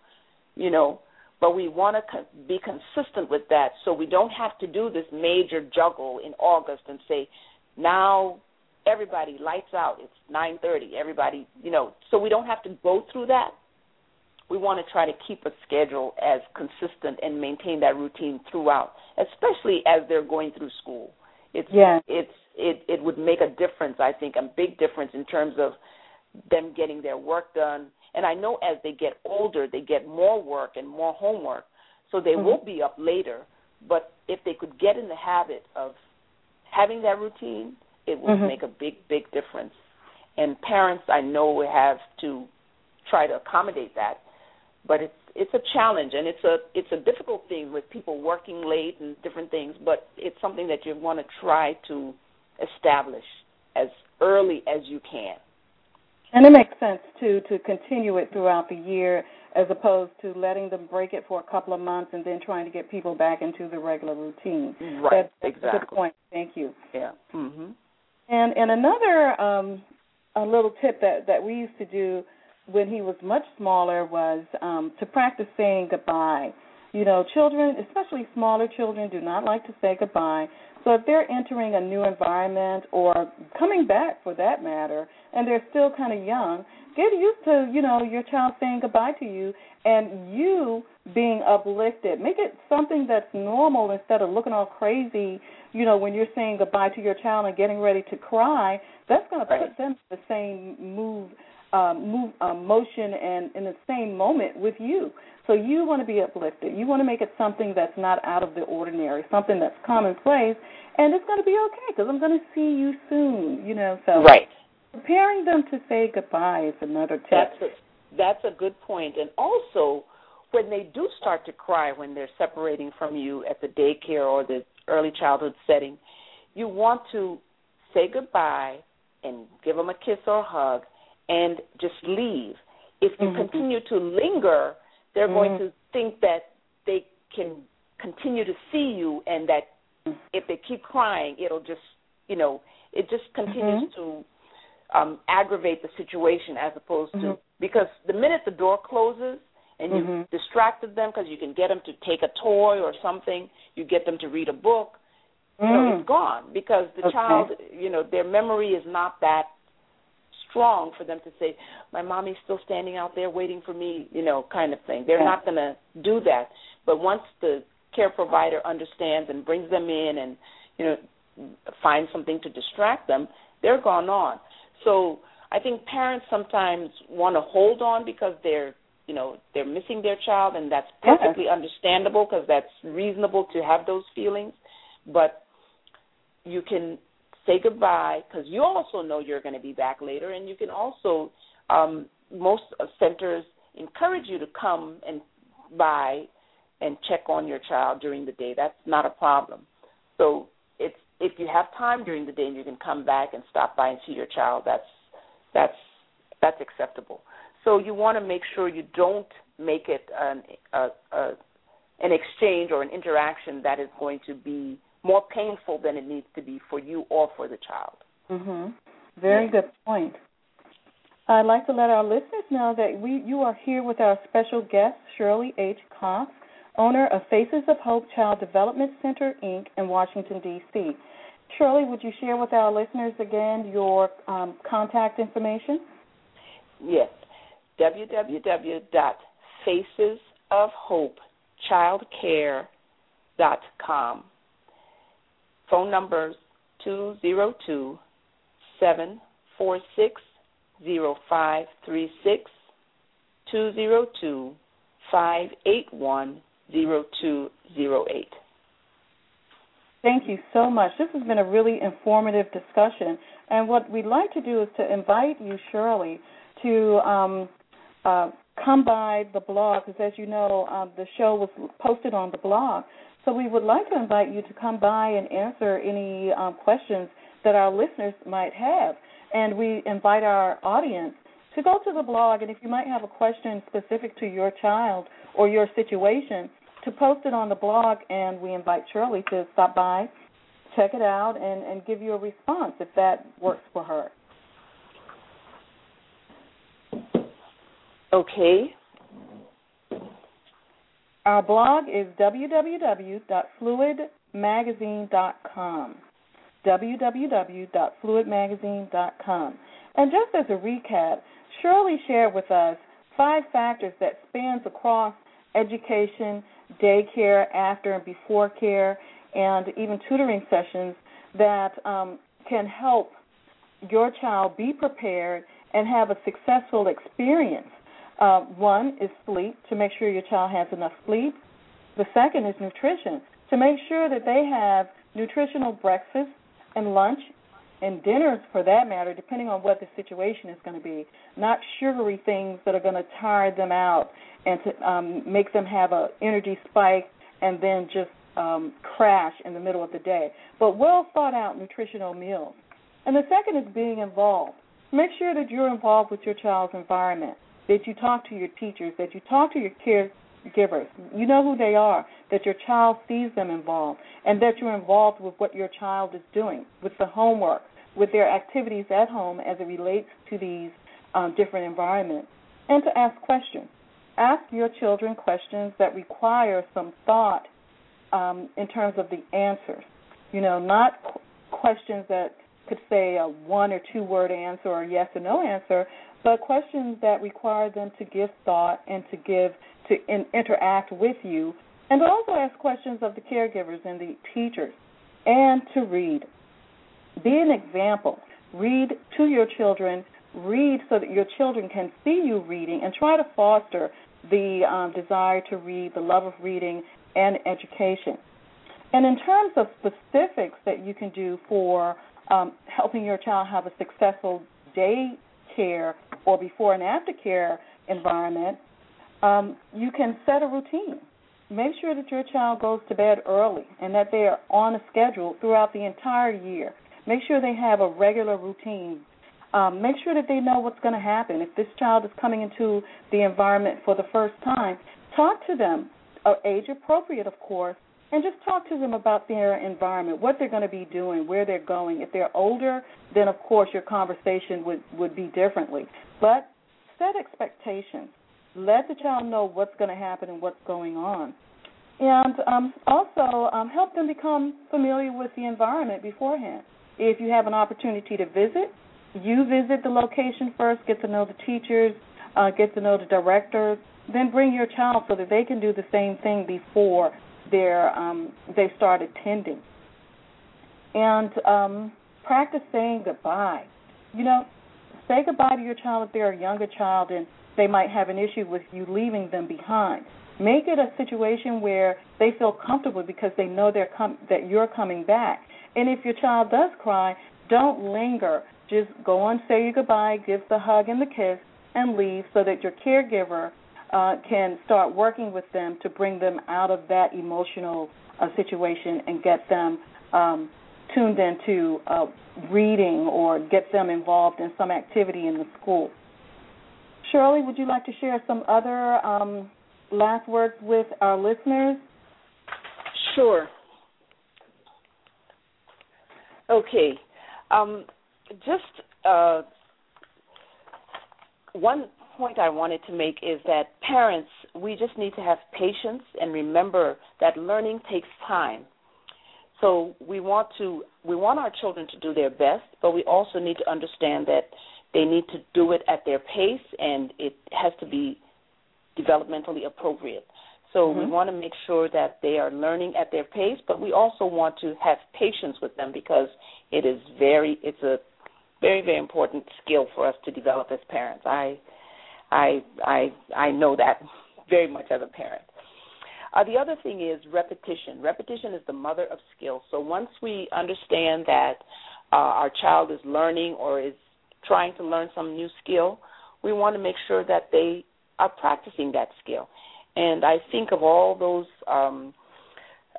you know, but we want to co- be consistent with that so we don't have to do this major juggle in August and say, now everybody lights out, it's 9:30, everybody, you know, so we don't have to go through that. We want to try to keep a schedule as consistent and maintain that routine throughout, especially as they're going through school. It's yes. it's it it would make a difference, I think, a big difference in terms of them getting their work done. And I know as they get older, they get more work and more homework, so they Mhm. will be up later. But if they could get in the habit of having that routine, it would Mhm. make a big, big difference. And parents, I know, have to try to accommodate that, but it's it's a challenge and it's a it's a difficult thing with people working late and different things. But it's something that you want to try to establish as early as you can. And it makes sense too to continue it throughout the year as opposed to letting them break it for a couple of months and then trying to get people back into the regular routine. Right, That, that's exactly. a good point. Thank you. Yeah. Mhm. And and another um, a little tip that that we used to do when he was much smaller was um, to practice saying goodbye. You know, children, especially smaller children, do not like to say goodbye. So if they're entering a new environment or coming back for that matter, and they're still kind of young, get used to, you know, your child saying goodbye to you and you being uplifted. Make it something that's normal instead of looking all crazy, you know, when you're saying goodbye to your child and getting ready to cry. That's going to put them in the same move uh, move uh, motion and in the same moment with you. So you want to be uplifted. You want to make it something that's not out of the ordinary, something that's commonplace, and it's going to be okay because I'm going to see you soon. You know, so right. Preparing them to say goodbye is another tip. That's a, that's a good point, and also when they do start to cry when they're separating from you at the daycare or the early childhood setting, you want to say goodbye and give them a kiss or a hug and just leave. If you mm-hmm. continue to linger, they're mm-hmm. going to think that they can continue to see you and that if they keep crying, it'll just, you know, it just continues mm-hmm. to um aggravate the situation as opposed to mm-hmm. because the minute the door closes and you've mm-hmm. distracted them because you can get them to take a toy or something, you get them to read a book, you know, mm. it's gone because the okay. child, you know, their memory is not that strong for them to say, "My mommy's still standing out there waiting for me," you know, kind of thing. They're yeah. not going to do that. But once the care provider understands and brings them in and you know finds something to distract them, they're gone on. So I think parents sometimes want to hold on because they're you know they're missing their child, and that's perfectly yeah. understandable because that's reasonable to have those feelings. But you can say goodbye because you also know you're going to be back later, and you can also um, most centers encourage you to come and by and check on your child during the day. That's not a problem. So it's if you have time during the day and you can come back and stop by and see your child, that's that's that's acceptable. So you want to make sure you don't make it an a, a, an exchange or an interaction that is going to be more painful than it needs to be for you or for the child. Mhm. Very yeah. good point. I'd like to let our listeners know that we you are here with our special guest Shirley H. Cox, owner of Faces of Hope Child Development Center Inc. in Washington D.C. Shirley, would you share with our listeners again your um, contact information? Yes, www.facesofhopechildcare.com phone numbers 202 746 0536 202 581 0208. Thank you so much. This has been a really informative discussion. And what we'd like to do is to invite you, Shirley, to um, uh, come by the blog, because as you know, um, the show was posted on the blog. So we would like to invite you to come by and answer any um, questions that our listeners might have. And we invite our audience to go to the blog, and if you might have a question specific to your child or your situation, to post it on the blog, and we invite Shirley to stop by, check it out, and, and give you a response if that works for her. Okay. Our blog is www.fluidmagazine.com. www.fluidmagazine.com. And just as a recap, Shirley shared with us five factors that spans across education, daycare, after and before care, and even tutoring sessions that um, can help your child be prepared and have a successful experience uh, one is sleep, to make sure your child has enough sleep. The second is nutrition, to make sure that they have nutritional breakfast and lunch and dinners for that matter, depending on what the situation is going to be. Not sugary things that are going to tire them out and to um, make them have a energy spike and then just um, crash in the middle of the day. But well thought out nutritional meals. And the second is being involved. Make sure that you're involved with your child's environment that you talk to your teachers, that you talk to your caregivers. You know who they are, that your child sees them involved, and that you're involved with what your child is doing, with the homework, with their activities at home as it relates to these um, different environments, and to ask questions. Ask your children questions that require some thought um, in terms of the answers. You know, not qu- questions that could say a one or two word answer or yes or no answer, but questions that require them to give thought and to give to in, interact with you, and also ask questions of the caregivers and the teachers, and to read. Be an example. Read to your children read so that your children can see you reading and try to foster the um, desire to read, the love of reading, and education. And in terms of specifics that you can do for um, helping your child have a successful day care or before and after care environment, um, you can set a routine. Make sure that your child goes to bed early and that they are on a schedule throughout the entire year. Make sure they have a regular routine. Um, make sure that they know what's going to happen. If this child is coming into the environment for the first time, talk to them, uh, age appropriate, of course, and just talk to them about their environment, what they're going to be doing, where they're going. If they're older, then of course your conversation would would be differently. But set expectations. Let the child know what's going to happen and what's going on, and um, also um, help them become familiar with the environment beforehand. If you have an opportunity to visit, you visit the location first, get to know the teachers, uh, get to know the directors, then bring your child so that they can do the same thing before their um, they start attending. And um, practice saying goodbye. You know, say goodbye to your child if they're a younger child and they might have an issue with you leaving them behind. Make it a situation where they feel comfortable because they know they're com- that you're coming back. And if your child does cry, don't linger. Just go on, say your goodbye, give the hug and the kiss, and leave so that your caregiver uh, can start working with them to bring them out of that emotional uh, situation and get them um, tuned into uh, reading or get them involved in some activity in the school. Shirley, would you like to share some other um, last words with our listeners? Sure. Okay. Um, just uh, one point I wanted to make is that parents, we just need to have patience and remember that learning takes time. So we want to we want our children to do their best, but we also need to understand that they need to do it at their pace and it has to be developmentally appropriate. So mm-hmm. we want to make sure that they are learning at their pace, but we also want to have patience with them because it is very it's a very very important skill for us to develop as parents. I I I I know that very much as a parent. Uh, the other thing is repetition. Repetition is the mother of skill. So once we understand that uh, our child is learning or is trying to learn some new skill, we want to make sure that they are practicing that skill. And I think of all those um,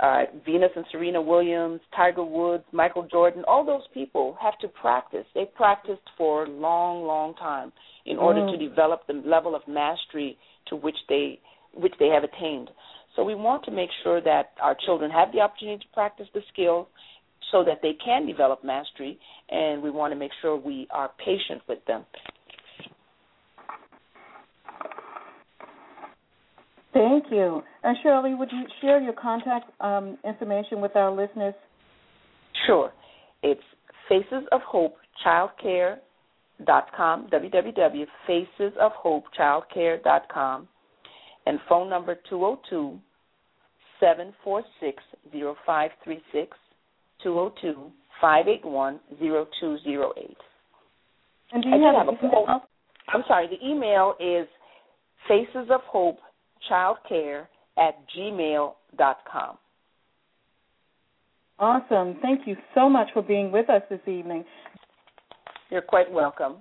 uh, Venus and Serena Williams, Tiger Woods, Michael Jordan, all those people have to practice. They practiced for a long, long time in order mm. to develop the level of mastery to which they which they have attained. So we want to make sure that our children have the opportunity to practice the skills so that they can develop mastery and we want to make sure we are patient with them. Thank you. And Shirley, would you share your contact um, information with our listeners? Sure. It's Faces of Hope Childcare com www.facesofhopechildcare.com, and phone number 202 746 0536 202 581 0208. And do you have, have a phone? I'm sorry, the email is faces of hope childcare at gmail.com. Awesome. Thank you so much for being with us this evening. You're quite welcome.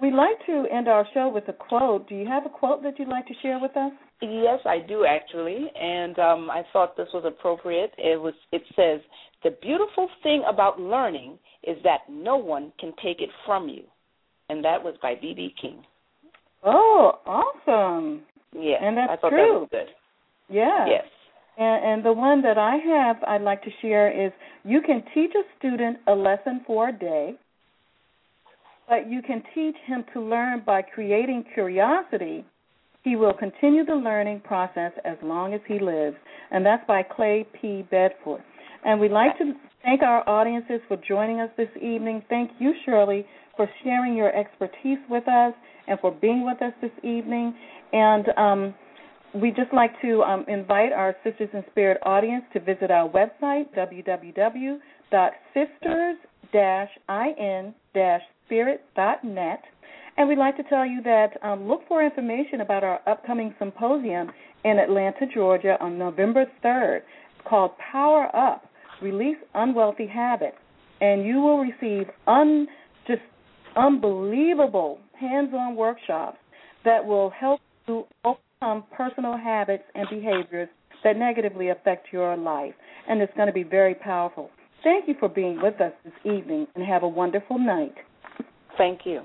We'd like to end our show with a quote. Do you have a quote that you'd like to share with us? Yes, I do actually, and um, I thought this was appropriate. It was. It says, "The beautiful thing about learning is that no one can take it from you," and that was by B.B. King. Oh, awesome! Yeah, and that's I thought true. that was good. Yeah. Yes. And, and the one that I have, I'd like to share is: you can teach a student a lesson for a day but you can teach him to learn by creating curiosity. He will continue the learning process as long as he lives. And that's by Clay P. Bedford. And we'd like to thank our audiences for joining us this evening. Thank you, Shirley, for sharing your expertise with us and for being with us this evening. And um, we'd just like to um, invite our Sisters in Spirit audience to visit our website, www.sisters-in-spirit.net, And we'd like to tell you that um, look for information about our upcoming symposium in Atlanta, Georgia on November 3rd called Power Up Release Unwealthy Habits. And you will receive un, just unbelievable hands on workshops that will help you overcome personal habits and behaviors that negatively affect your life. And it's going to be very powerful. Thank you for being with us this evening and have a wonderful night. Thank you.